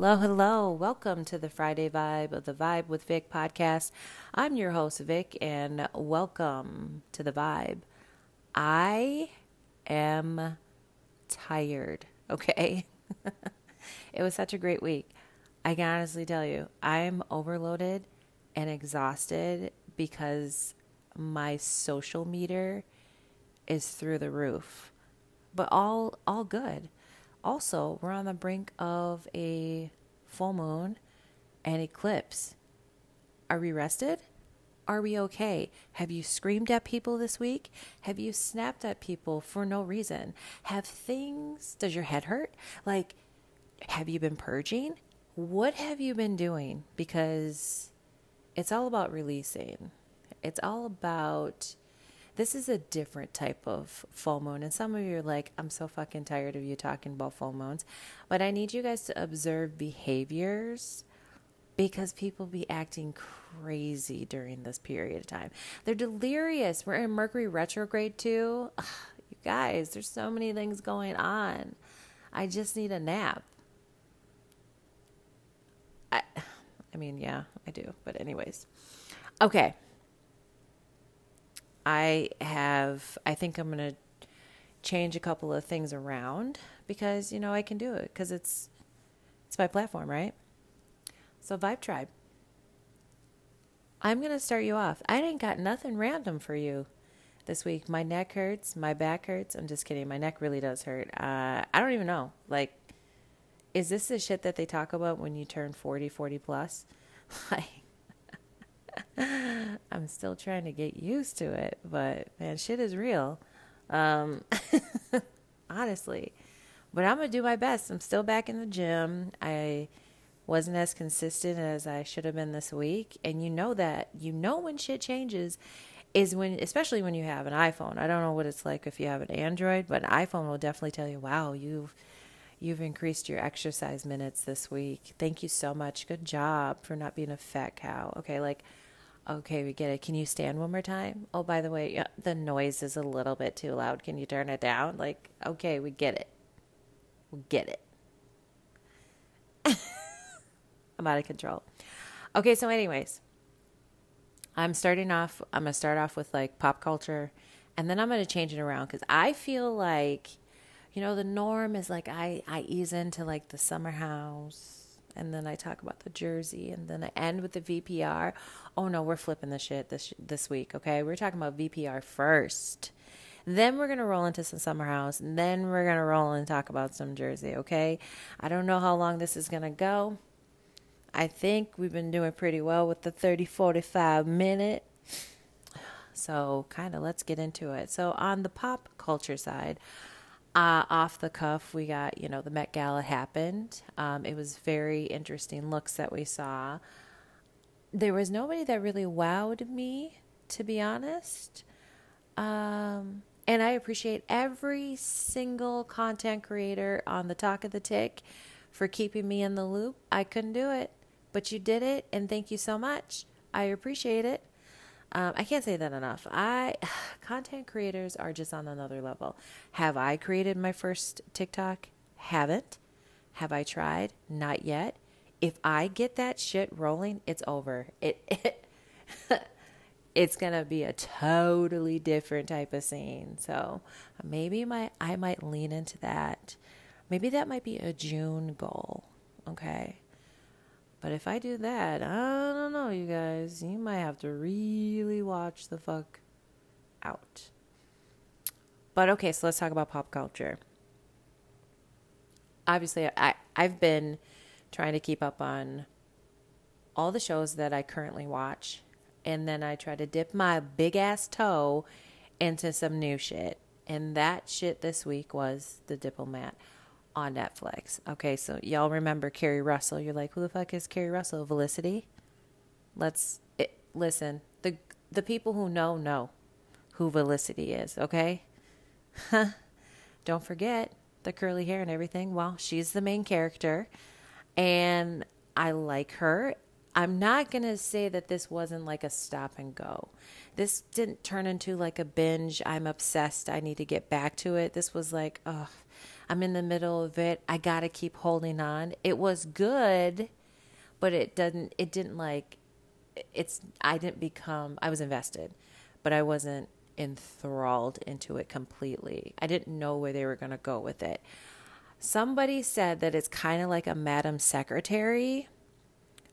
Hello, hello. Welcome to the Friday Vibe of the Vibe with Vic podcast. I'm your host, Vic, and welcome to the Vibe. I am tired, okay? it was such a great week. I can honestly tell you, I'm overloaded and exhausted because my social meter is through the roof. But all all good. Also, we're on the brink of a full moon and eclipse. Are we rested? Are we okay? Have you screamed at people this week? Have you snapped at people for no reason? Have things, does your head hurt? Like, have you been purging? What have you been doing? Because it's all about releasing. It's all about this is a different type of full moon. And some of you are like, I'm so fucking tired of you talking about full moons. But I need you guys to observe behaviors because people be acting crazy during this period of time. They're delirious. We're in Mercury retrograde too. Ugh, you guys, there's so many things going on. I just need a nap. I I mean, yeah, I do. But anyways. Okay. I have, I think I'm going to change a couple of things around because, you know, I can do it because it's, it's my platform, right? So, Vibe Tribe, I'm going to start you off. I ain't got nothing random for you this week. My neck hurts, my back hurts. I'm just kidding. My neck really does hurt. Uh, I don't even know. Like, is this the shit that they talk about when you turn 40, 40 plus? like, I'm still trying to get used to it, but man, shit is real. Um, honestly. But I'm to do my best. I'm still back in the gym. I wasn't as consistent as I should have been this week. And you know that. You know when shit changes is when, especially when you have an iPhone. I don't know what it's like if you have an Android, but an iPhone will definitely tell you, wow, you've. You've increased your exercise minutes this week. Thank you so much. Good job for not being a fat cow. Okay, like Okay, we get it. Can you stand one more time? Oh, by the way, the noise is a little bit too loud. Can you turn it down? Like, okay, we get it. We get it. I'm out of control. Okay, so, anyways, I'm starting off, I'm going to start off with like pop culture and then I'm going to change it around because I feel like, you know, the norm is like I, I ease into like the summer house and then I talk about the jersey, and then I end with the VPR. Oh no, we're flipping the shit this this week. Okay, we're talking about VPR first. Then we're gonna roll into some summer house, and then we're gonna roll and talk about some jersey. Okay, I don't know how long this is gonna go. I think we've been doing pretty well with the 30 45 minute. So, kind of let's get into it. So, on the pop culture side, uh, off the cuff, we got, you know, the Met Gala happened. Um, it was very interesting looks that we saw. There was nobody that really wowed me, to be honest. Um, and I appreciate every single content creator on the talk of the tick for keeping me in the loop. I couldn't do it, but you did it, and thank you so much. I appreciate it. Um, I can't say that enough. I content creators are just on another level. Have I created my first TikTok? Haven't. Have I tried? Not yet. If I get that shit rolling, it's over. It, it it's gonna be a totally different type of scene. So maybe my I might lean into that. Maybe that might be a June goal. Okay. But if I do that, I don't know, you guys. You might have to really watch the fuck out. But okay, so let's talk about pop culture. Obviously, I, I've been trying to keep up on all the shows that I currently watch. And then I try to dip my big ass toe into some new shit. And that shit this week was The Diplomat on Netflix. Okay, so y'all remember Keri Russell. You're like, who the fuck is Keri Russell? Felicity? Let's it, listen. The the people who know know who Felicity is, okay? Don't forget the curly hair and everything. Well, she's the main character and I like her. I'm not going to say that this wasn't like a stop and go. This didn't turn into like a binge. I'm obsessed. I need to get back to it. This was like, oh, I'm in the middle of it. I got to keep holding on. It was good, but it doesn't, it didn't like, it's, I didn't become, I was invested, but I wasn't enthralled into it completely. I didn't know where they were going to go with it. Somebody said that it's kind of like a Madam Secretary,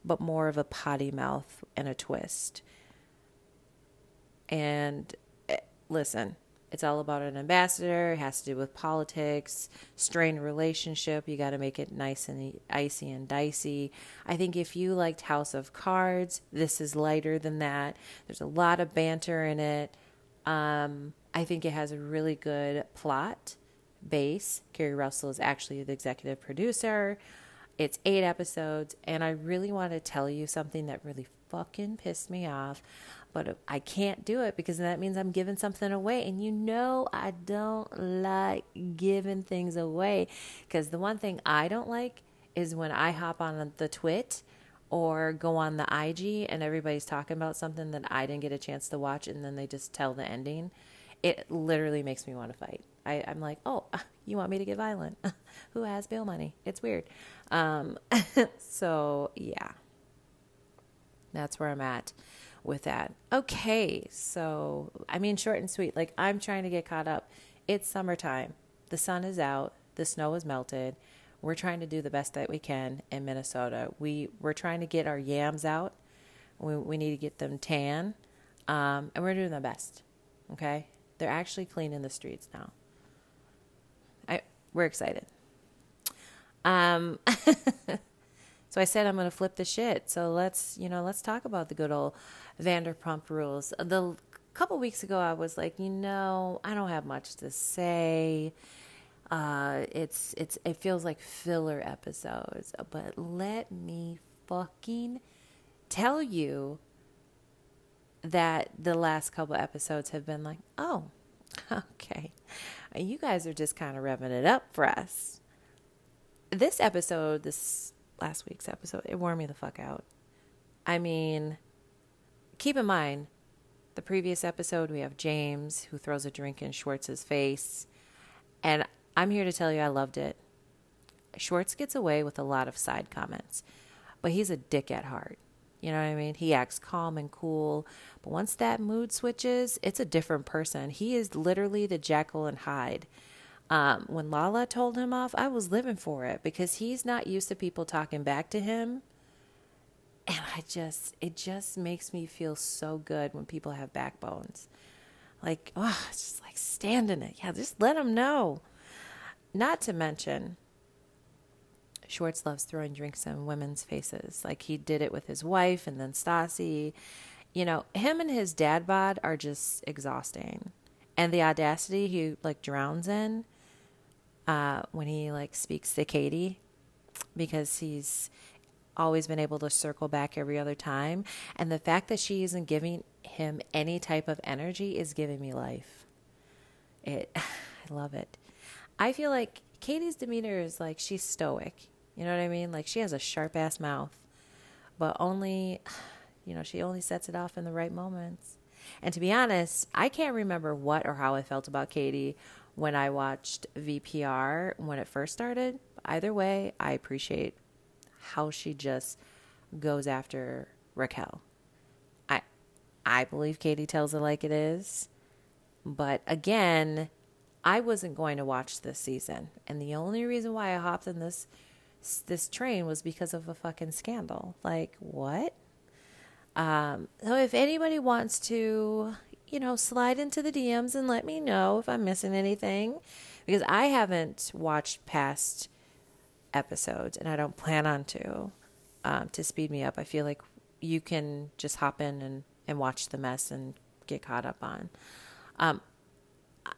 but more of a potty mouth and a twist. And eh, listen, it's all about an ambassador. It has to do with politics, strained relationship. You got to make it nice and icy and dicey. I think if you liked House of Cards, this is lighter than that. There's a lot of banter in it. Um, I think it has a really good plot base. Keri Russell is actually the executive producer. It's eight episodes, and I really want to tell you something that really fucking pissed me off, but I can't do it because that means I'm giving something away. And you know, I don't like giving things away because the one thing I don't like is when I hop on the twit or go on the IG and everybody's talking about something that I didn't get a chance to watch and then they just tell the ending. It literally makes me want to fight. I, am like, oh, you want me to get violent? Who has bail money? It's weird. Um, so, yeah, that's where I'm at with that. Okay, so I mean, short and sweet. Like, I'm trying to get caught up. It's summertime, the sun is out, the snow is melted. We're trying to do the best that we can in Minnesota. We, we're trying to get our yams out. We, we need to get them tan. Um, and we're doing the best. Okay? They're actually cleaning the streets now I, we're excited. Um, so I said I'm going to flip the shit. So let's, you know, let's talk about the good old Vanderpump Rules. The couple weeks ago, I was like, you know, I don't have much to say. Uh, it's it's it feels like filler episodes, but let me fucking tell you that the last couple episodes have been like, oh, okay, you guys are just kind of revving it up for us. This episode, this last week's episode, it wore me the fuck out. I mean, keep in mind, the previous episode, we have James who throws a drink in Schwartz's face. And I'm here to tell you I loved it. Schwartz gets away with a lot of side comments, but he's a dick at heart. You know what I mean? He acts calm and cool, but once that mood switches, it's a different person. He is literally the Jekyll and Hyde. Um, when Lala told him off, I was living for it because he's not used to people talking back to him. And I just, it just makes me feel so good when people have backbones. Like, oh, it's just like stand in it. Yeah, just let them know. Not to mention, Schwartz loves throwing drinks in women's faces. Like he did it with his wife and then Stassi. You know, him and his dad bod are just exhausting. And the audacity he like drowns in uh, when he like speaks to Katie because he's always been able to circle back every other time. And the fact that she isn't giving him any type of energy is giving me life. It I love it. I feel like Katie's demeanor is like she's stoic. You know what I mean? Like she has a sharp ass mouth, but only, you know, she only sets it off in the right moments. And to be honest, I can't remember what or how I felt about Katie when I watched VPR when it first started. Either way, I appreciate how she just goes after Raquel. I I believe Katie tells it like it is. But again, I wasn't going to watch this season. And the only reason why I hopped in this this train was because of a fucking scandal. Like, what? Um, so if anybody wants to, you know, slide into the DMs and let me know if I'm missing anything, because I haven't watched past episodes and I don't plan on to, um, to speed me up. I feel like you can just hop in and, and watch the mess and get caught up on. Um, I,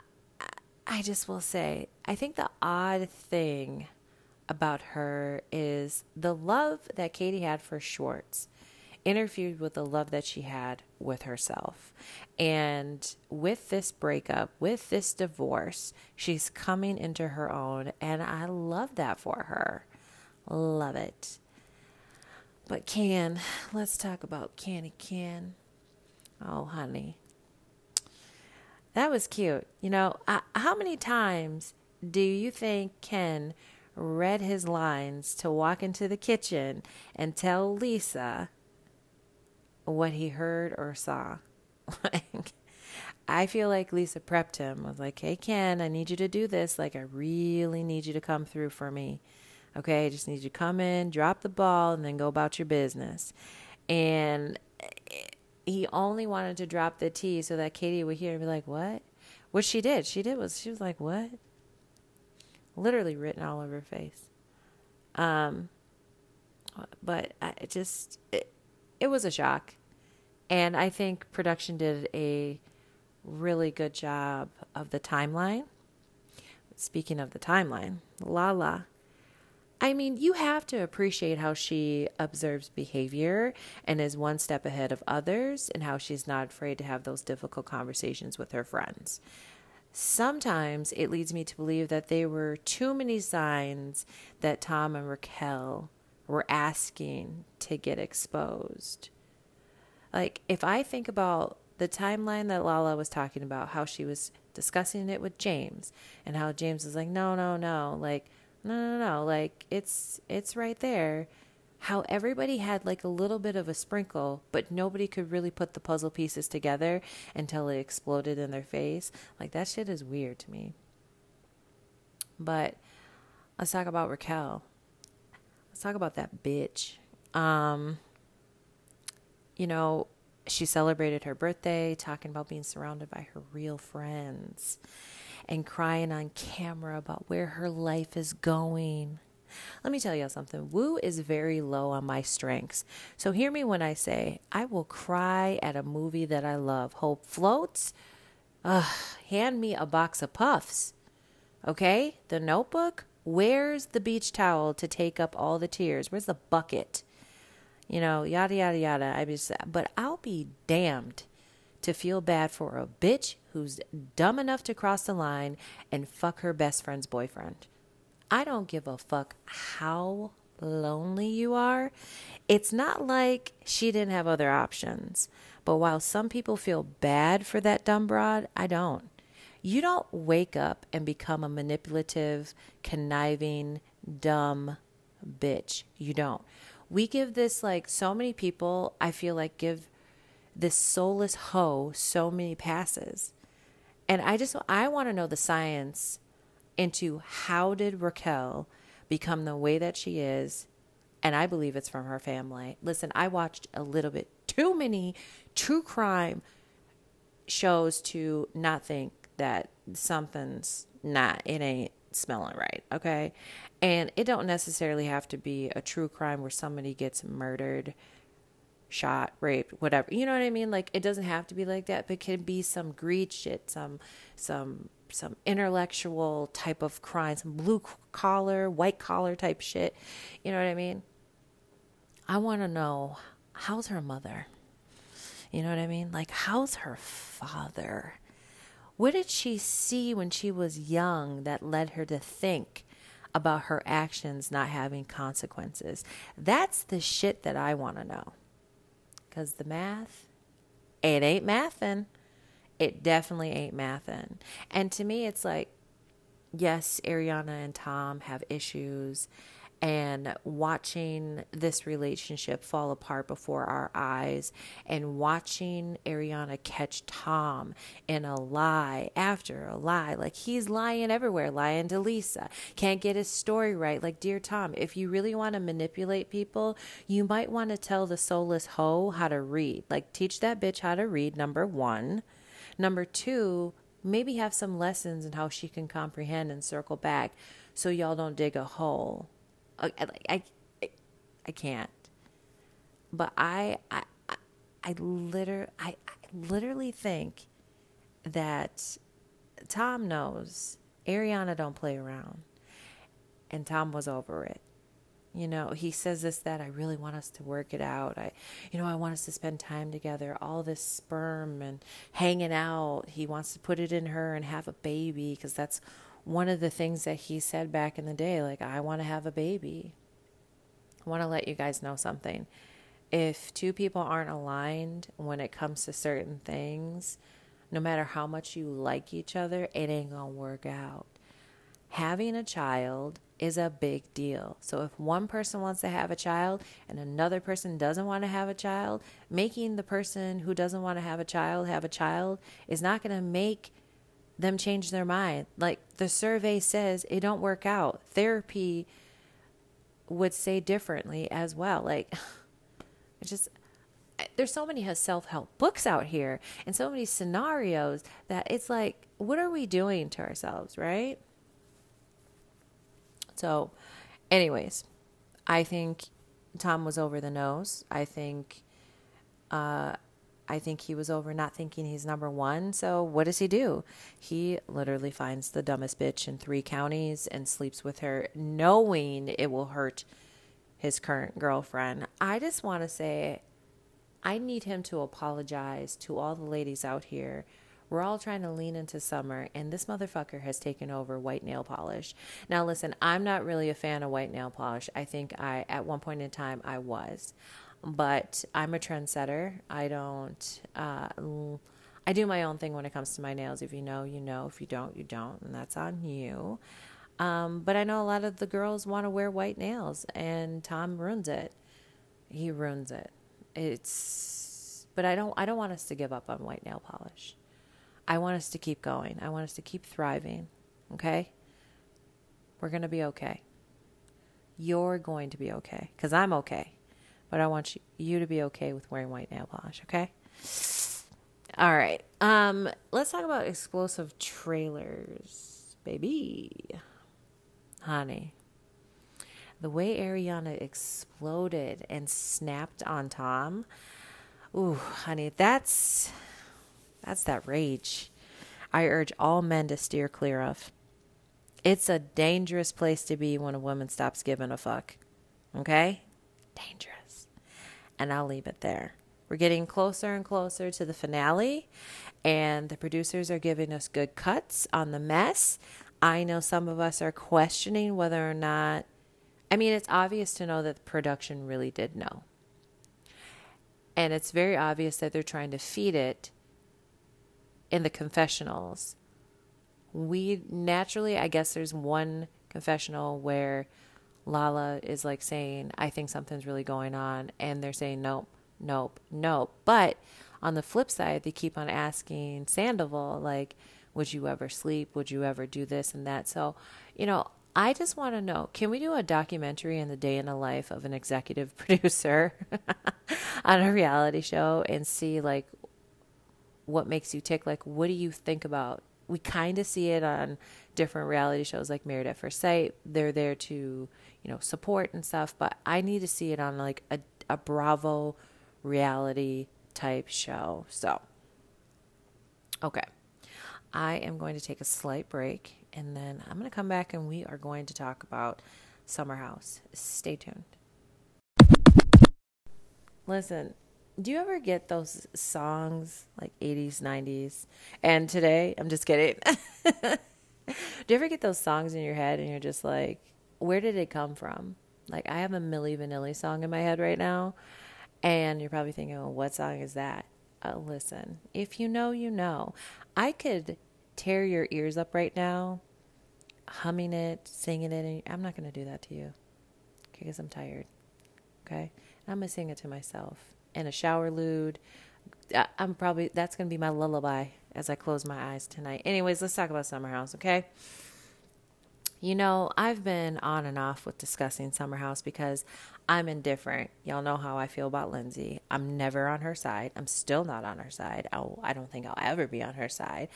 I just will say, I think the odd thing about her is the love that Katie had for Schwartz interfered with the love that she had with herself. And with this breakup, with this divorce, she's coming into her own. And I love that for her. Love it. But Ken, let's talk about Candy Ken. Oh, honey. That was cute. You know, uh, how many times do you think Ken read his lines to walk into the kitchen and tell Lisa what he heard or saw? like, I feel like Lisa prepped him. Was like, "Hey Ken, I need you to do this. Like, I really need you to come through for me. Okay, I just need you to come in, drop the ball, and then go about your business." And he only wanted to drop the T so that Katie would hear and be like, "What?" What she did, she did was she was like, "What?" Literally written all over her face. Um, but I just it was a shock, and I think production did a really good job of the timeline. Speaking of the timeline, Lala. I mean, you have to appreciate how she observes behavior and is one step ahead of others, and how she's not afraid to have those difficult conversations with her friends. Sometimes it leads me to believe that there were too many signs that Tom and Raquel were asking to get exposed. Like, if I think about the timeline that Lala was talking about, how she was discussing it with James, and how James was like, no, no, no, like, no, no, no, like, it's, it's right there how everybody had like a little bit of a sprinkle, but nobody could really put the puzzle pieces together until it exploded in their face. Like that shit is weird to me. But let's talk about Raquel. Let's talk about that bitch. Um, you know, she celebrated her birthday, talking about being surrounded by her real friends and crying on camera about where her life is going. Let me tell y'all something. Woo is very low on my strengths. So hear me when I say I will cry at a movie that I love. Hope floats. Ugh, hand me a box of puffs. Okay? The notebook? Where's the beach towel to take up all the tears? Where's the bucket? You know, yada yada yada. I just but I'll be damned to feel bad for a bitch who's dumb enough to cross the line and fuck her best friend's boyfriend. I don't give a fuck how lonely you are. It's not like she didn't have other options. But while some people feel bad for that dumb broad, I don't. You don't wake up and become a manipulative, conniving, dumb bitch. You don't. We give this like so many people, I feel like give this soulless hoe so many passes. And I just I want to know the science into how did Raquel become the way that she is. And I believe it's from her family. Listen, I watched a little bit too many true crime shows to not think that something's not, it ain't smelling right. Okay. And it don't necessarily have to be a true crime where somebody gets murdered, shot, raped, whatever. You know what I mean? Like it doesn't have to be like that, but it can be some greed shit, some some some intellectual type of crime, some blue collar, white collar type shit. You know what I mean? I want to know how's her mother? You know what I mean? Like, how's her father? What did she see when she was young that led her to think about her actions not having consequences? That's the shit that I want to know. Because the math, it ain't mathin'. It definitely ain't mathin'. And to me, it's like, yes, Ariana and Tom have issues, and watching this relationship fall apart before our eyes, and watching Ariana catch Tom in a lie after a lie. Like he's lying everywhere, lying to Lisa, can't get his story right. Like, dear Tom, if you really want to manipulate people, you might want to tell the soulless hoe how to read. Like, teach that bitch how to read, number one. Number two, maybe have some lessons in how she can comprehend and circle back so y'all don't dig a hole. I, I, I, can't. But I, I, I, literally, I, I literally think that Tom knows Ariana don't play around, and Tom was over it. You know he says this that i really want us to work it out. I you know i want us to spend time together. All this sperm and hanging out. He wants to put it in her and have a baby because that's one of the things that he said back in the day like i want to have a baby I want to let you guys know something. If two people aren't aligned when it comes to certain things, no matter how much you like each other, it ain't going to work out. Having a child is a big deal. So if one person wants to have a child and another person doesn't want to have a child, making the person who doesn't want to have a child have a child is not going to make them change their mind. Like the survey says, it don't work out. Therapy would say differently as well. Like just there's so many self-help books out here and so many scenarios that it's like what are we doing to ourselves, right? So, anyways, I think Tom was over the nose. I think, uh, I think he was over not thinking he's number one. So what does he do? He literally finds the dumbest bitch in three counties and sleeps with her, knowing it will hurt his current girlfriend. I just want to say, I need him to apologize to all the ladies out here we're all trying to lean into summer, and this motherfucker has taken over white nail polish. Now, listen, I'm not really a fan of white nail polish. I think I, at one point in time, I was, but I'm a trendsetter. I don't. Uh, I do my own thing when it comes to my nails. If you know, you know. If you don't, you don't, and that's on you. Um, but I know a lot of the girls want to wear white nails, and Tom ruins it. He ruins it. It's, but I don't. I don't want us to give up on white nail polish. I want us to keep going. I want us to keep thriving. Okay? We're to be okay. You're going to be okay because I'm okay. But I want you, to be okay with wearing white nail polish, okay? All right. Um, let's talk about explosive trailers, baby. Honey. The way Ariana exploded and snapped on Tom. Ooh, honey, that's that's that rage I urge all men to steer clear of. It's a dangerous place to be when a woman stops giving a fuck. Okay? Dangerous. And I'll leave it there. We're getting closer and closer to the finale, and the producers are giving us good cuts on the mess. I know some of us are questioning whether or not, I mean, it's obvious to know that the production really did know. And it's very obvious that they're trying to feed it in the confessionals, we naturally, I guess there's one confessional where Lala is like saying, I think something's really going on. And they're saying, nope, nope, nope. But on the flip side, they keep on asking Sandoval, like, would you ever sleep? Would you ever do this and that? So, you know, I just want to know can we do a documentary in the day in the life of an executive producer on a reality show and see, like, what makes you tick like what do you think about we kind of see it on different reality shows like married at first sight they're there to you know support and stuff but i need to see it on like a, a bravo reality type show so okay i am going to take a slight break and then i'm going to come back and we are going to talk about summer house stay tuned listen do you ever get those songs like 80s, 90s? And today, I'm just kidding. do you ever get those songs in your head and you're just like, where did it come from? Like, I have a Milli Vanilli song in my head right now, and you're probably thinking, oh, what song is that? Uh, listen, if you know, you know. I could tear your ears up right now, humming it, singing it, and I'm not going to do that to you because I'm tired. Okay? I'm to sing it to myself in a shower lewd. I'm probably that's going to be my lullaby as I close my eyes tonight. Anyways, let's talk about Summer House, okay? You know, I've been on and off with discussing Summer House because I'm indifferent. Y'all know how I feel about Lindsay. I'm never on her side. I'm still not on her side. I'll, I don't think I'll ever be on her side.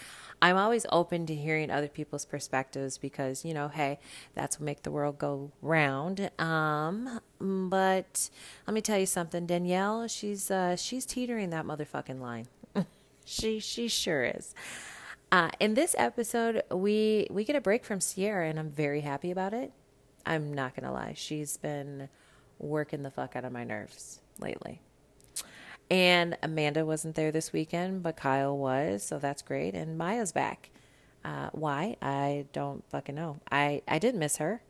I'm always open to hearing other people's perspectives because, you know, hey, that's what make the world go round. Um, but let me tell you something, Danielle, she's uh, she's teetering that motherfucking line. she she sure is. Uh, in this episode, we we get a break from Ciara, and I'm very happy about it. I'm not gonna lie; she's been working the fuck out of my nerves lately. And Amanda wasn't there this weekend, but Kyle was, so that's great. And Maya's back. Uh, why? I don't fucking know. I, I did miss her,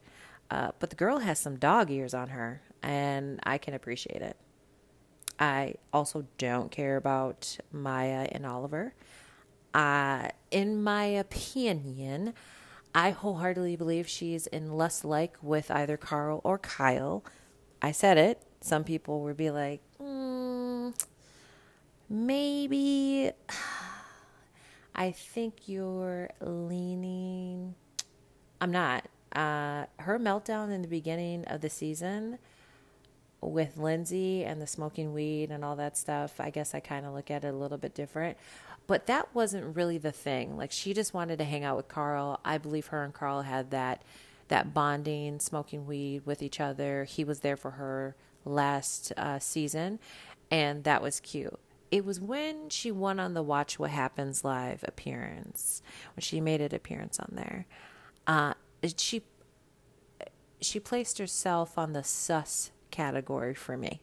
uh, but the girl has some dog ears on her. and I can appreciate it. I also don't care about Maya and Oliver. Uh, in my opinion, I wholeheartedly believe she's in less like with either Carl or Kyle. I said it. Some people would be like, mm, maybe. I think you're leaning. I'm not. Uh, her meltdown in the beginning of the season with Lindsay and the smoking weed and all that stuff, I guess I kind of look at it a little bit different. But that wasn't really the thing. Like she just wanted to hang out with Carl. I believe her and Carl had that that bonding, smoking weed with each other. He was there for her last uh, season, and that was cute. It was when she won on the Watch What Happens live appearance, when she made an appearance on there. Uh, she she placed herself on the sus category for me.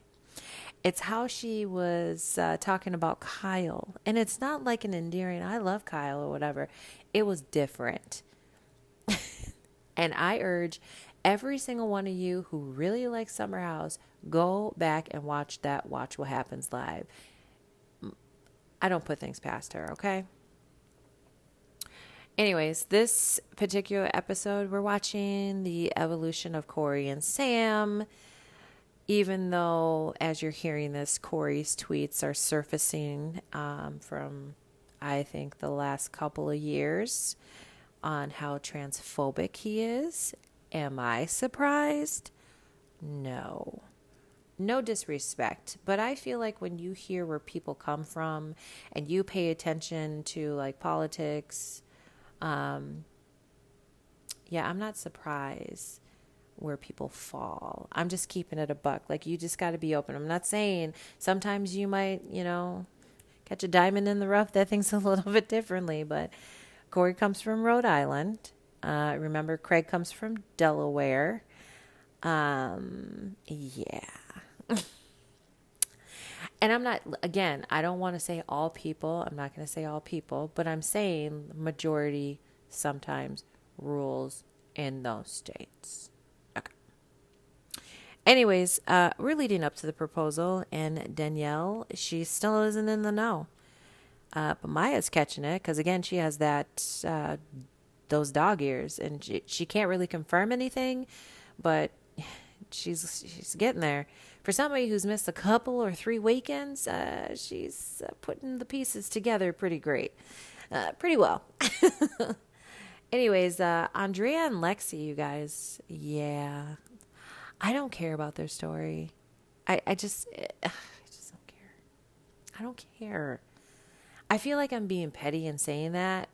It's how she was uh, talking about Kyle. And it's not like an endearing, I love Kyle or whatever. It was different. and I urge every single one of you who really like Summer House, go back and watch that Watch What Happens Live. I don't put things past her, okay? Anyways, this particular episode, we're watching the evolution of Corey and Sam even though as you're hearing this, Corey's tweets are surfacing um, from, I think, the last couple of years on how transphobic he is. Am I surprised? No. No disrespect, but I feel like when you hear where people come from and you pay attention to like politics, um, yeah, I'm not surprised where people fall. I'm just keeping it a buck. Like you just got to be open. I'm not saying sometimes you might, you know, catch a diamond in the rough that thinks a little bit differently, but Corey comes from Rhode Island. Uh, remember, Craig comes from Delaware. Um, yeah. and I'm not, again, I don't want to say all people. I'm not going to say all people, but I'm saying majority sometimes rules in those states. Anyways, uh, we're leading up to the proposal, and Danielle, she still isn't in the know. Uh, but Maya's catching it because again, she has that uh, those dog ears, and she, she can't really confirm anything, but she's she's getting there. For somebody who's missed a couple or three weekends, uh, she's uh, putting the pieces together pretty great, uh, pretty well. Anyways, uh, Andrea and Lexi, you guys, yeah, I don't care about their story. I, I just, eh, I just don't care. I don't care. I feel like I'm being petty in saying that.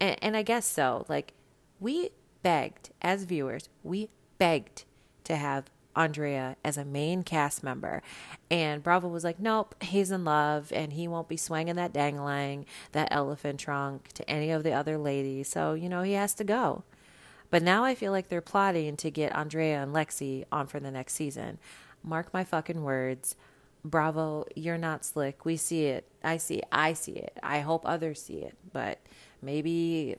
And, and I guess so. Like, we begged, as viewers, we begged to have Andrea as a main cast member. And Bravo was like, nope, he's in love and he won't be swinging that dangling, that elephant trunk to any of the other ladies. So, you know, he has to go. But now I feel like they're plotting to get Andrea and Lexi on for the next season. Mark my fucking words. Bravo, you're not slick. We see it. I see it. I see it. I hope others see it. But maybe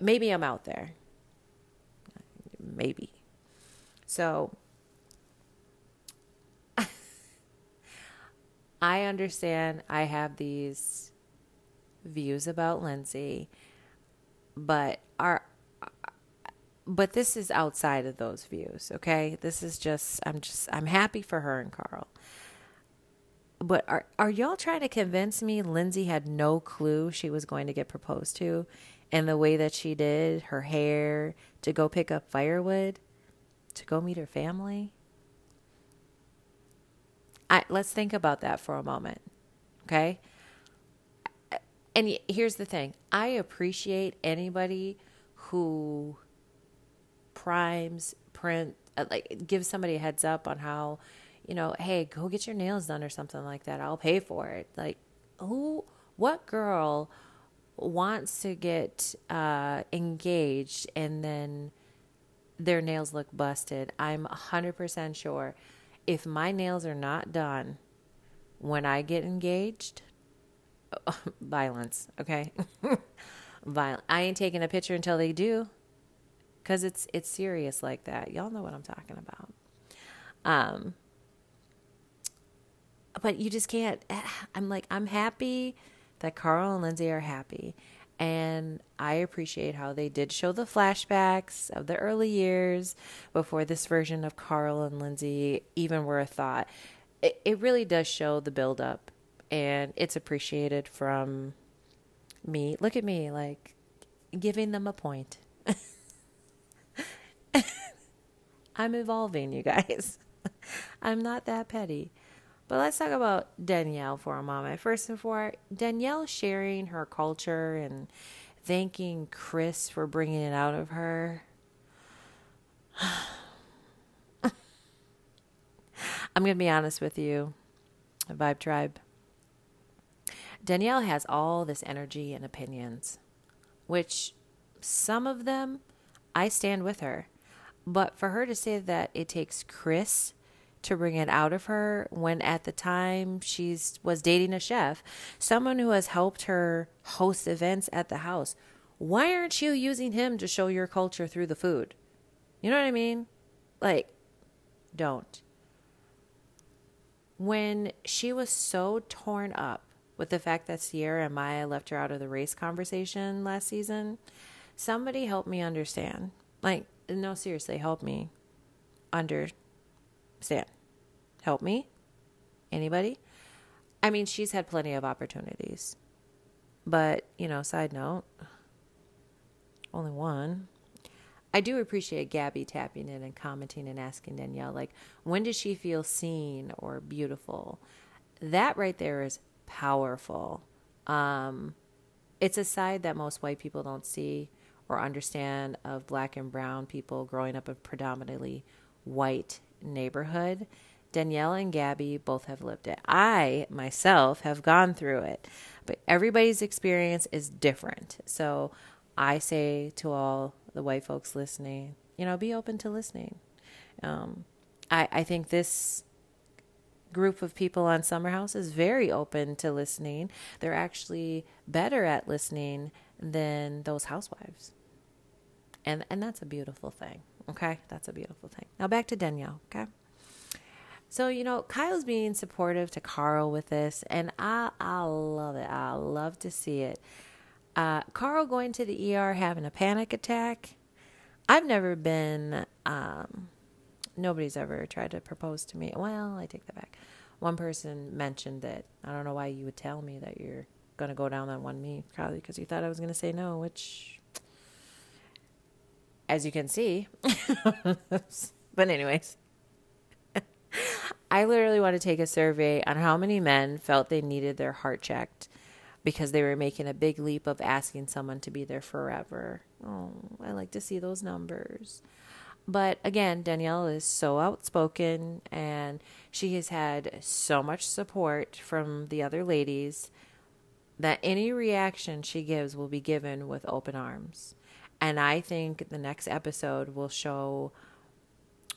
maybe I'm out there. Maybe. So I understand I have these views about Lindsay, but are but this is outside of those views, okay? This is just I'm just I'm happy for her and Carl. But are are y'all trying to convince me Lindsay had no clue she was going to get proposed to and the way that she did, her hair, to go pick up firewood, to go meet her family? I let's think about that for a moment. Okay? And here's the thing. I appreciate anybody who primes, print, uh, like give somebody a heads up on how, you know, hey, go get your nails done or something like that. I'll pay for it. Like, who, what girl wants to get uh, engaged and then their nails look busted? I'm 100% sure if my nails are not done when I get engaged, violence, okay? Violent. I ain't taking a picture until they do because it's it's serious like that. Y'all know what I'm talking about. Um, but you just can't. I'm like, I'm happy that Carl and Lindsay are happy. And I appreciate how they did show the flashbacks of the early years before this version of Carl and Lindsay even were a thought. It, it really does show the buildup, and it's appreciated from me. Look at me, like giving them a point. I'm evolving, you guys. I'm not that petty. But let's talk about Danielle for a moment. First and foremost, Danielle sharing her culture and thanking Chris for bringing it out of her. I'm going to be honest with you, Vibe Tribe. Danielle has all this energy and opinions, which some of them I stand with her. But for her to say that it takes Chris to bring it out of her when at the time she's was dating a chef, someone who has helped her host events at the house. Why aren't you using him to show your culture through the food? You know what I mean? Like don't. When she was so torn up with the fact that Ciara and Maya left her out of the race conversation last season, somebody help me understand. Like, no, seriously, help me understand. Help me? Anybody? I mean, she's had plenty of opportunities. But, you know, side note, only one. I do appreciate Gabby tapping in and commenting and asking Danielle, like, when does she feel seen or beautiful? That right there is powerful. Um, it's a side that most white people don't see or understand of black and brown people growing up in predominantly white neighborhood. Danielle and Gabby both have lived it. I myself have gone through it, but everybody's experience is different. So I say to all the white folks listening, you know, be open to listening. Um, I, I think this group of people on Summer House is very open to listening. They're actually better at listening than those housewives. And and that's a beautiful thing. Okay? That's a beautiful thing. Now back to Danielle, okay? So, you know, Kyle's being supportive to Carl with this, and I, I love it. I love to see it. Uh, Carl going to the ER having a panic attack. I've never been, um, nobody's ever tried to propose to me. Well, I take that back. One person mentioned that I don't know why you would tell me that you're going to go down on one knee, probably because you thought I was going to say no, which, as you can see. but, anyways. I literally want to take a survey on how many men felt they needed their heart checked because they were making a big leap of asking someone to be there forever. Oh, I like to see those numbers. But again, Danielle is so outspoken and she has had so much support from the other ladies that any reaction she gives will be given with open arms. And I think the next episode will show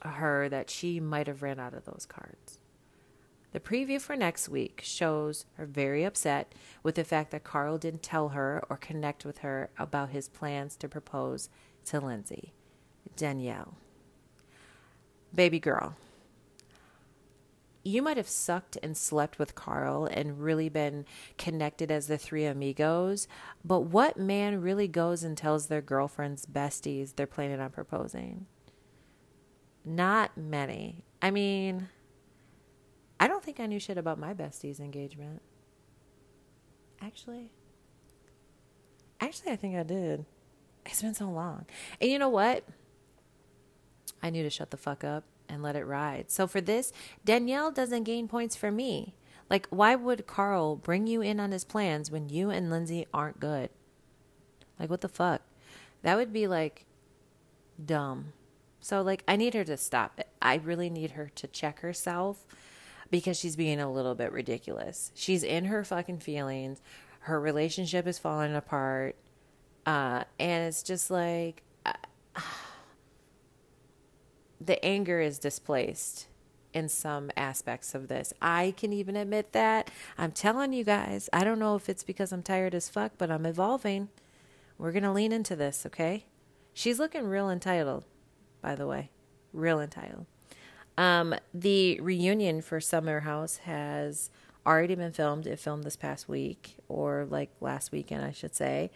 her that she might have ran out of those cards. The preview for next week shows her very upset with the fact that Carl didn't tell her or connect with her about his plans to propose to Lindsay. Danielle. Baby girl, you might have sucked and slept with Carl and really been connected as the three amigos, but what man really goes and tells their girlfriends, besties, they're planning on proposing? Not many. I mean, I don't think I knew shit about my bestie's engagement. Actually, actually, I think I did. It's been so long. And you know what? I knew to shut the fuck up and let it ride. So for this, Danielle doesn't gain points for me. Like, why would Carl bring you in on his plans when you and Lindsay aren't good? Like, what the fuck? That would be like dumb. So, like, I need her to stop it. I really need her to check herself because she's being a little bit ridiculous. She's in her fucking feelings. Her relationship is falling apart. Uh, and it's just like uh, the anger is displaced in some aspects of this. I can even admit that. I'm telling you guys, I don't know if it's because I'm tired as fuck, but I'm evolving. We're going to lean into this, okay? She's looking real entitled by the way. Real entitled. Um, the reunion for Summer House has already been filmed. It filmed this past week, or like last weekend, I should say.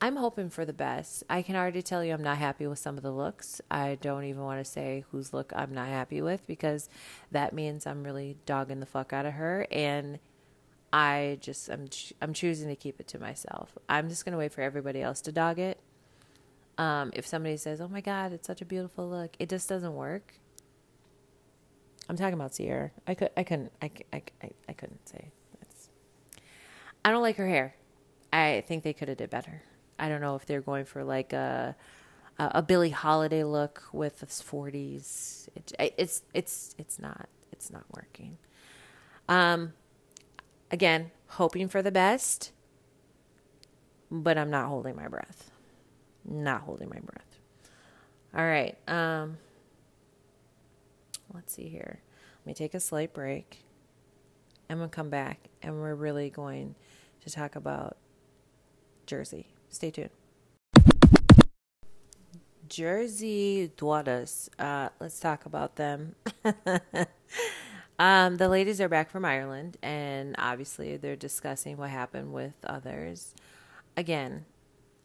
I'm hoping for the best. I can already tell you I'm not happy with some of the looks. I don't even want to say whose look I'm not happy with because that means I'm really dogging the fuck out of her and I just I'm I'm choosing to keep it to myself. I'm just going to wait for everybody else to dog it. Um, if somebody says, "Oh my god, it's such a beautiful look." It just doesn't work. I'm talking about Ciara. I could I couldn't I, I, I, I couldn't say. That's, I don't like her hair. I think they could have did better. I don't know if they're going for like a a, a Billie Holiday look with the 40s. It, it's it's it's not it's not working. Um, again, hoping for the best, but I'm not holding my breath. Not holding my breath. All right. Um, let's see here. Let me take a slight break. I'm going to come back and we're really going to talk about Jersey. Stay tuned. Jersey daughters. Uh, let's talk about them. um, the ladies are back from Ireland, and obviously they're discussing what happened with others. Again,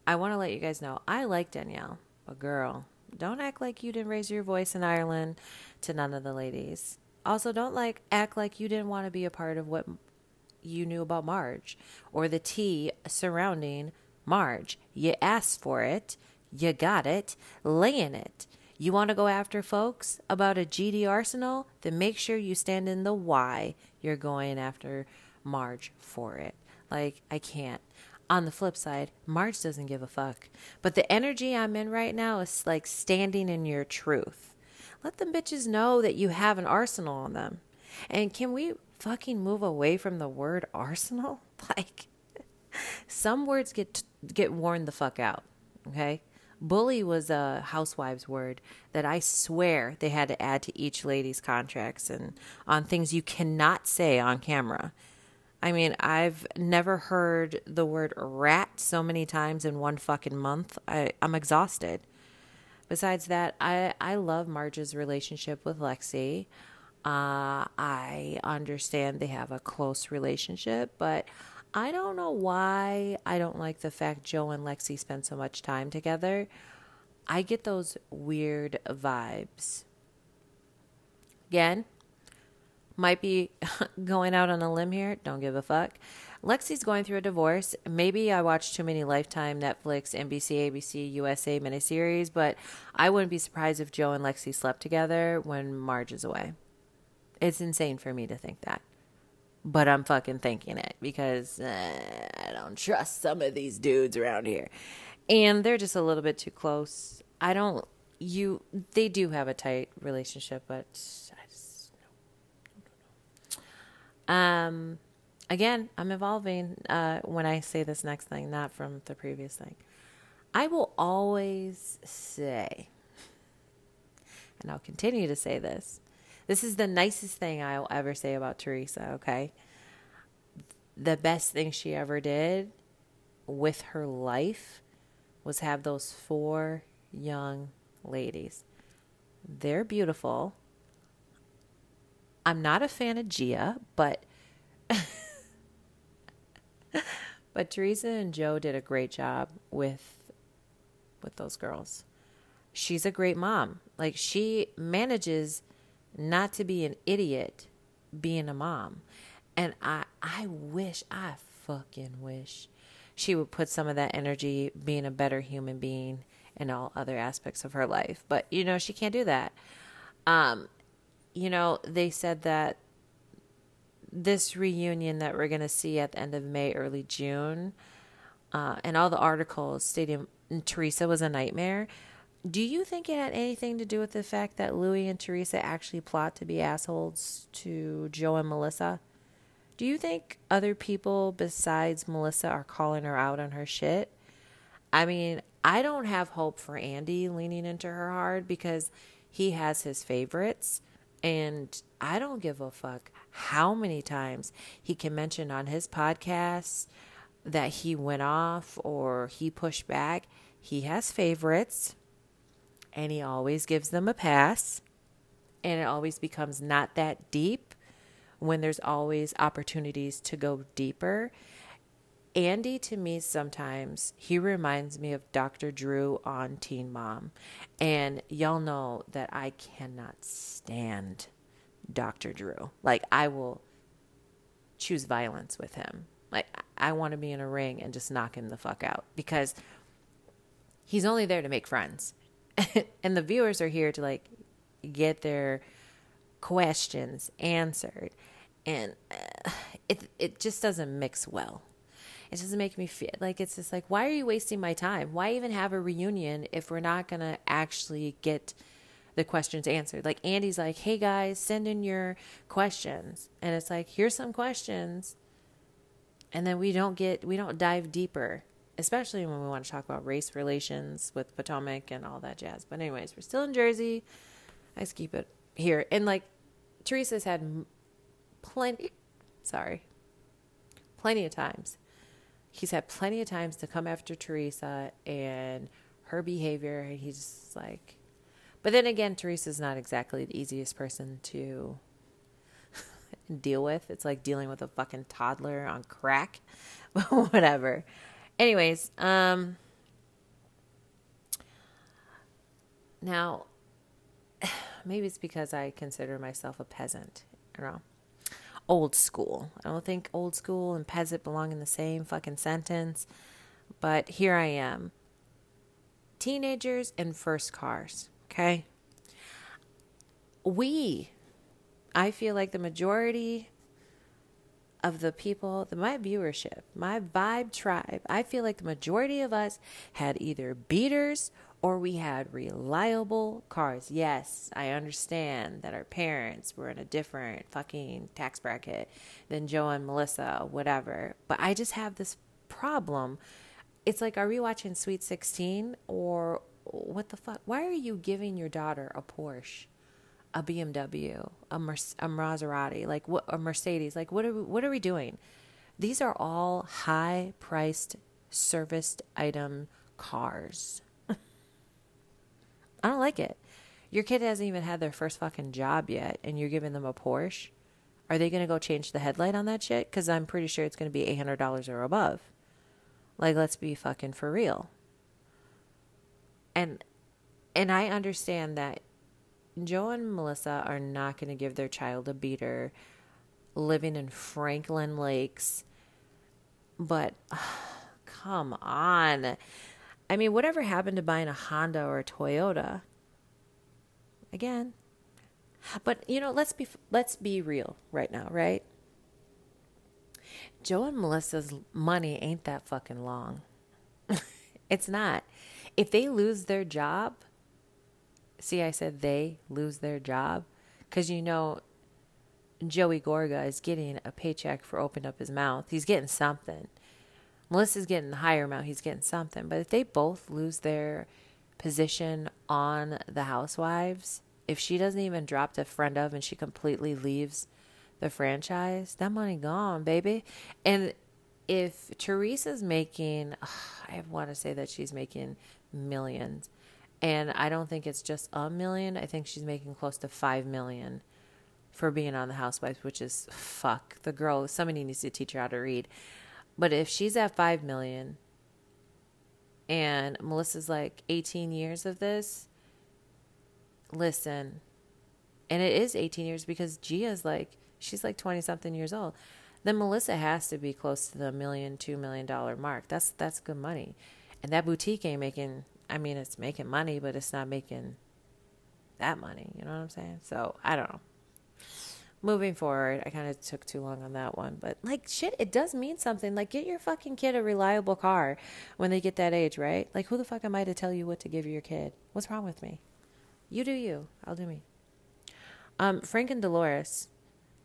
I want to let you guys know I like Danielle, but girl, don't act like you didn't raise your voice in Ireland to none of the ladies. Also, don't like act like you didn't want to be a part of what you knew about Marge or the tea surrounding Marge, you asked for it, you got it, lay in it. You want to go after folks about a GD arsenal? Then make sure you stand in the why you're going after Marge for it. Like, I can't. On the flip side, Marge doesn't give a fuck. But the energy I'm in right now is like standing in your truth. Let them bitches know that you have an arsenal on them. And can we fucking move away from the word arsenal? Like, some words get get worn the fuck out. Okay, bully was a housewife's word that I swear they had to add to each lady's contracts and on things you cannot say on camera. I mean, I've never heard the word rat so many times in one fucking month. I, I'm exhausted. Besides that, I, I love Marge's relationship with Lexi. Uh, I understand they have a close relationship, but I don't know why I don't like the fact Joe and Lexi spend so much time together. I get those weird vibes. Again, might be going out on a limb here. Don't give a fuck. Lexi's going through a divorce. Maybe I watched too many Lifetime, Netflix, NBC, ABC, USA miniseries, but I wouldn't be surprised if Joe and Lexi slept together when Marge is away. It's insane for me to think that but I'm fucking thinking it because uh, I don't trust some of these dudes around here. And they're just a little bit too close. I don't, you, they do have a tight relationship, but I just, no. Um, again, I'm evolving uh, when I say this next thing, not from the previous thing. I will always say, and I'll continue to say this this is the nicest thing I'll ever say about Teresa, okay? The best thing she ever did with her life was have those four young ladies. They're beautiful. I'm not a fan of Gia, but but Teresa and Joe did a great job with with those girls. She's a great mom. Like she manages not to be an idiot being a mom. And I I wish, I fucking wish she would put some of that energy being a better human being in all other aspects of her life. But you know, she can't do that. Um you know, they said that this reunion that we're going to see at the end of May, early June, uh, and all the articles stating Teresa was a nightmare. Do you think it had anything to do with the fact that Louie and Teresa actually plot to be assholes to Joe and Melissa? Do you think other people besides Melissa are calling her out on her shit? I mean, I don't have hope for Andy leaning into her hard because he has his favorites. And I don't give a fuck how many times he can mention on his podcast that he went off or he pushed back. He has favorites and he always gives them a pass. and it always becomes not that deep when there's always opportunities to go deeper. Andy to me sometimes he reminds me of Dr. Drew on Teen Mom. And y'all know that I cannot stand Dr. Drew. Like I will choose violence with him. Like I want to be in a ring and just knock him the fuck out because he's only there to make friends. and the viewers are here to like get their questions answered. And uh, it it just doesn't mix well. It doesn't make me feel like it's just like why are you wasting my time? Why even have a reunion if we're not going to actually get the questions answered. Like Andy's like, "Hey guys, send in your questions." And it's like, "Here's some questions." And then we don't get we don't dive deeper, especially when we want to talk about race relations with Potomac and all that jazz. But anyways, we're still in Jersey. I just keep it here. And like Teresa's had plenty sorry. Plenty of times. He's had plenty of times to come after Teresa and her behavior and he's just like but then again, Teresa's not exactly the easiest person to deal with. It's like dealing with a fucking toddler on crack. But whatever. Anyways, um now maybe it's because I consider myself a peasant. Don't know. Old school. I don't think old school and peasant belong in the same fucking sentence. But here I am. Teenagers and first cars. Okay. We, I feel like the majority of the people, the, my viewership, my vibe tribe, I feel like the majority of us had either beaters or we had reliable cars. Yes, I understand that our parents were in a different fucking tax bracket than Joe and Melissa, whatever. But I just have this problem. It's like, are we watching Sweet 16 or what the fuck? Why are you giving your daughter a Porsche, a BMW, a, Mer- a Maserati, like what a Mercedes? Like what are we, what are we doing? These are all high priced serviced item cars. I don't like it. Your kid hasn't even had their first fucking job yet, and you're giving them a Porsche. Are they going to go change the headlight on that shit? Because I'm pretty sure it's going to be $800 or above. Like, let's be fucking for real and and I understand that Joe and Melissa are not going to give their child a beater living in Franklin Lakes. But come on. I mean, whatever happened to buying a Honda or a Toyota? Again. But you know, let's be let's be real right now, right? Joe and Melissa's money ain't that fucking long. it's not if they lose their job, see, I said they lose their job because you know Joey Gorga is getting a paycheck for opening up his mouth. He's getting something. Melissa's getting the higher amount. He's getting something. But if they both lose their position on the Housewives, if she doesn't even drop the friend of and she completely leaves the franchise, that money gone, baby. And if Teresa's making, I want to say that she's making millions. And I don't think it's just a million. I think she's making close to 5 million for being on the housewives, which is fuck. The girl, somebody needs to teach her how to read. But if she's at 5 million and Melissa's like 18 years of this, listen. And it is 18 years because Gia's like, she's like 20 something years old. Then Melissa has to be close to the million, two million dollar mark. That's that's good money. And that boutique ain't making, I mean, it's making money, but it's not making that money. You know what I'm saying? So I don't know. Moving forward, I kind of took too long on that one, but like shit, it does mean something. Like, get your fucking kid a reliable car when they get that age, right? Like, who the fuck am I to tell you what to give your kid? What's wrong with me? You do you. I'll do me. Um, Frank and Dolores,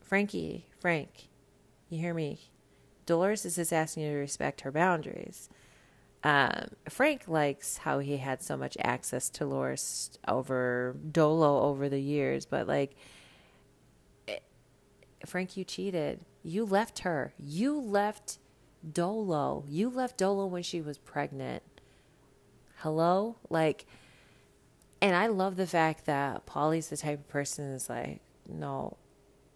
Frankie, Frank, you hear me? Dolores is just asking you to respect her boundaries. Um, Frank likes how he had so much access to Loris over Dolo over the years, but like, it, eh, Frank, you cheated. You left her. You left Dolo. You left Dolo when she was pregnant. Hello? Like, And I love the fact that Paulie's the type of person that's like, no,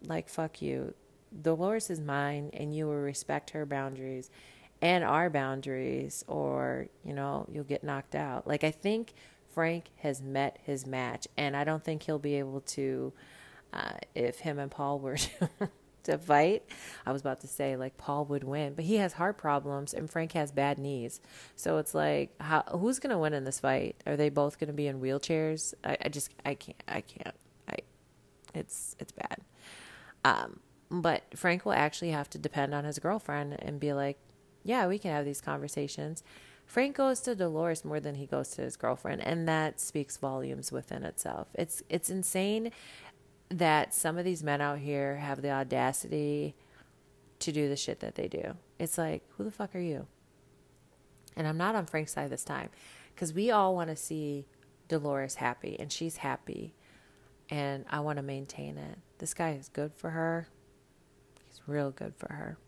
like, fuck you. Dolores is mine, and you will respect her boundaries and our boundaries, or, you know, you'll get knocked out. Like, I think Frank has met his match, and I don't think he'll be able to, uh, if him and Paul were to fight. I was about to say like Paul would win, but he has heart problems and Frank has bad knees. So it's like, how, who's to win in this fight? Are they both to be in wheelchairs? I, I, just, I can't, I can't, I, it's, it's bad. Um, but Frank will actually have to depend on his girlfriend and be like, yeah, we can have these conversations. Frank goes to Dolores more than he goes to his girlfriend, and that speaks volumes within itself. It's it's insane that some of these men out here have the audacity to do the shit that they do. It's like, who the fuck are you? And I'm not on Frank's side this time because we all want to see Dolores happy and she's happy and I want to maintain it. This guy is good for her. He's real good for her.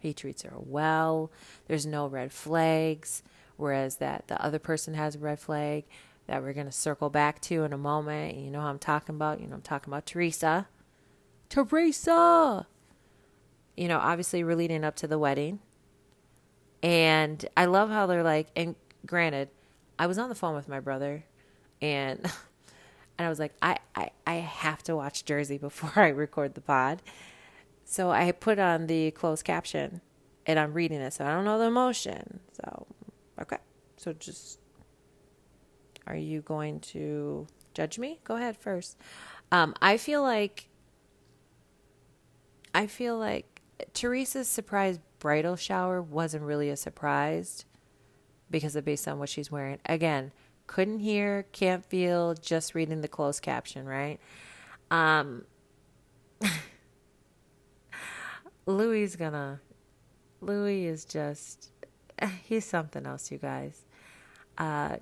He treats her well. There's no red flags, whereas that the other person has a red flag that we're going to circle back to in a moment. You know how I'm talking about? You know, I'm talking about Teresa. Teresa! You know, obviously, we're leading up to the wedding. And I love how they're like, and granted, I was on the phone with my brother and and I was like, I, I, I have to watch Jersey before I record the pod. So I put on the closed caption and I'm reading it. So I don't know the emotion. So, okay. So just are you going to judge me? Go ahead first. Um, I feel like I feel like Teresa's surprise bridal shower wasn't really a surprise because of based on what she's wearing. Again, couldn't hear, can't feel, just reading the closed caption, right? Um, Louie gonna Louie is just he's something else, you guys. Uh,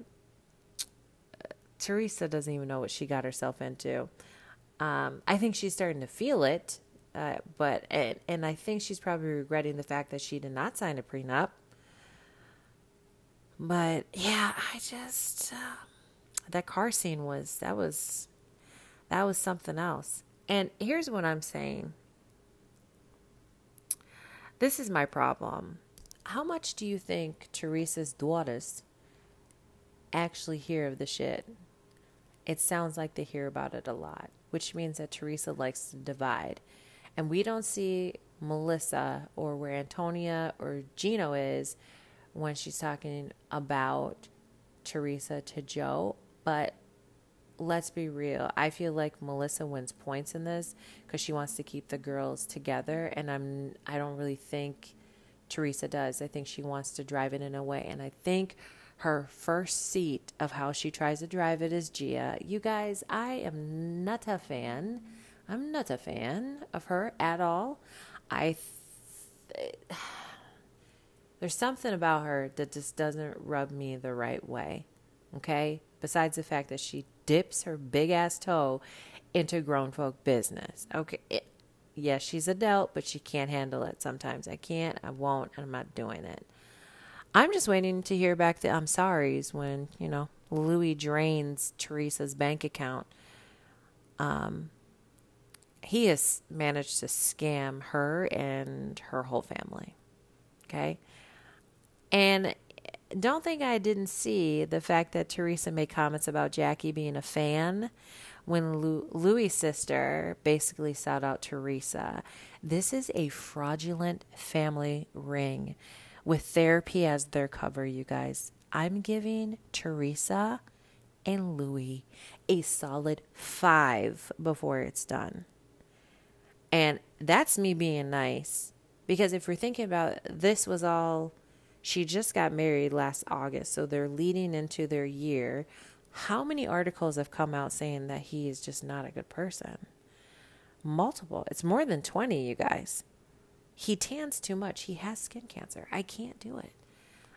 Teresa doesn't even know what she got herself into. Um, I think she's starting to feel it, uh, but and, and I think she's probably regretting the fact that she did not sign a prenup. But yeah, I just uh, that car scene was that was that was something else. And here's what I'm saying. This is my problem. How much do you think Teresa's daughters actually hear of the shit? It sounds like they hear about it a lot, which means that Teresa likes to divide. And we don't see Melissa or where Antonia or Gino is when she's talking about Teresa to Joe. But let's be real. I feel like Melissa wins points in this because she wants to keep the girls together, and I'm I don't really think Teresa does. I think she wants to drive it in a way, and I think her first seat of how she tries to drive it is Gia. You guys, I am not a fan. I'm not a fan of her at all. I th- there's something about her that just doesn't rub me the right way. Okay? Besides the fact that she dips her big ass toe into grown folk business. Okay. It, yes, she's adult, but she can't handle it sometimes. I can't, I won't, and I'm not doing it. I'm just waiting to hear back the I'm sorry's when, you know, Louie drains Teresa's bank account. Um, he has managed to scam her and her whole family. Okay. And don't think I didn't see the fact that Teresa made comments about Jackie being a fan when Louie' sister basically sought out Teresa. This is a fraudulent family ring with therapy as their cover, you guys. I'm giving Teresa and Louie a solid five before it's done. And that's me being nice. Because if we're thinking about this was all, she just got married last August, so they're leading into their year. How many articles have come out saying that he is just not a good person? Multiple. It's more than 20, you guys. He tans too much. He has skin cancer. I can't do it.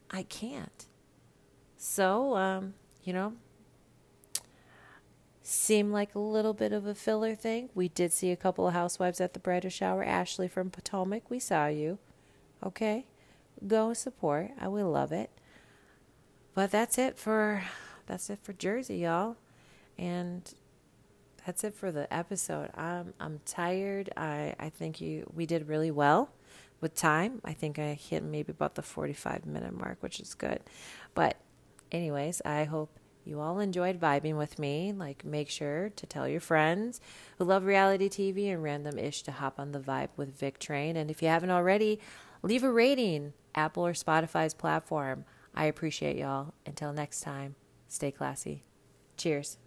I can't. So, um, you know, seemed like a little bit of a filler thing. We did see a couple of housewives at the bridal shower. Ashley from Potomac, we saw you. Okay? Go support. I will love it. But that's it for that's it for Jersey, y'all. and that's it for the episode. I'm I'm tired. I I think you we did really well with time. I think I hit maybe about the 45 minute mark, which is good. But anyways, I hope you all enjoyed vibing with me. Like make sure to tell your friends who love reality TV and random ish to hop on the vibe with Vic Train. And if you haven't already, leave a rating, Apple or Spotify's platform. I appreciate y'all. Until next time, stay classy. Cheers.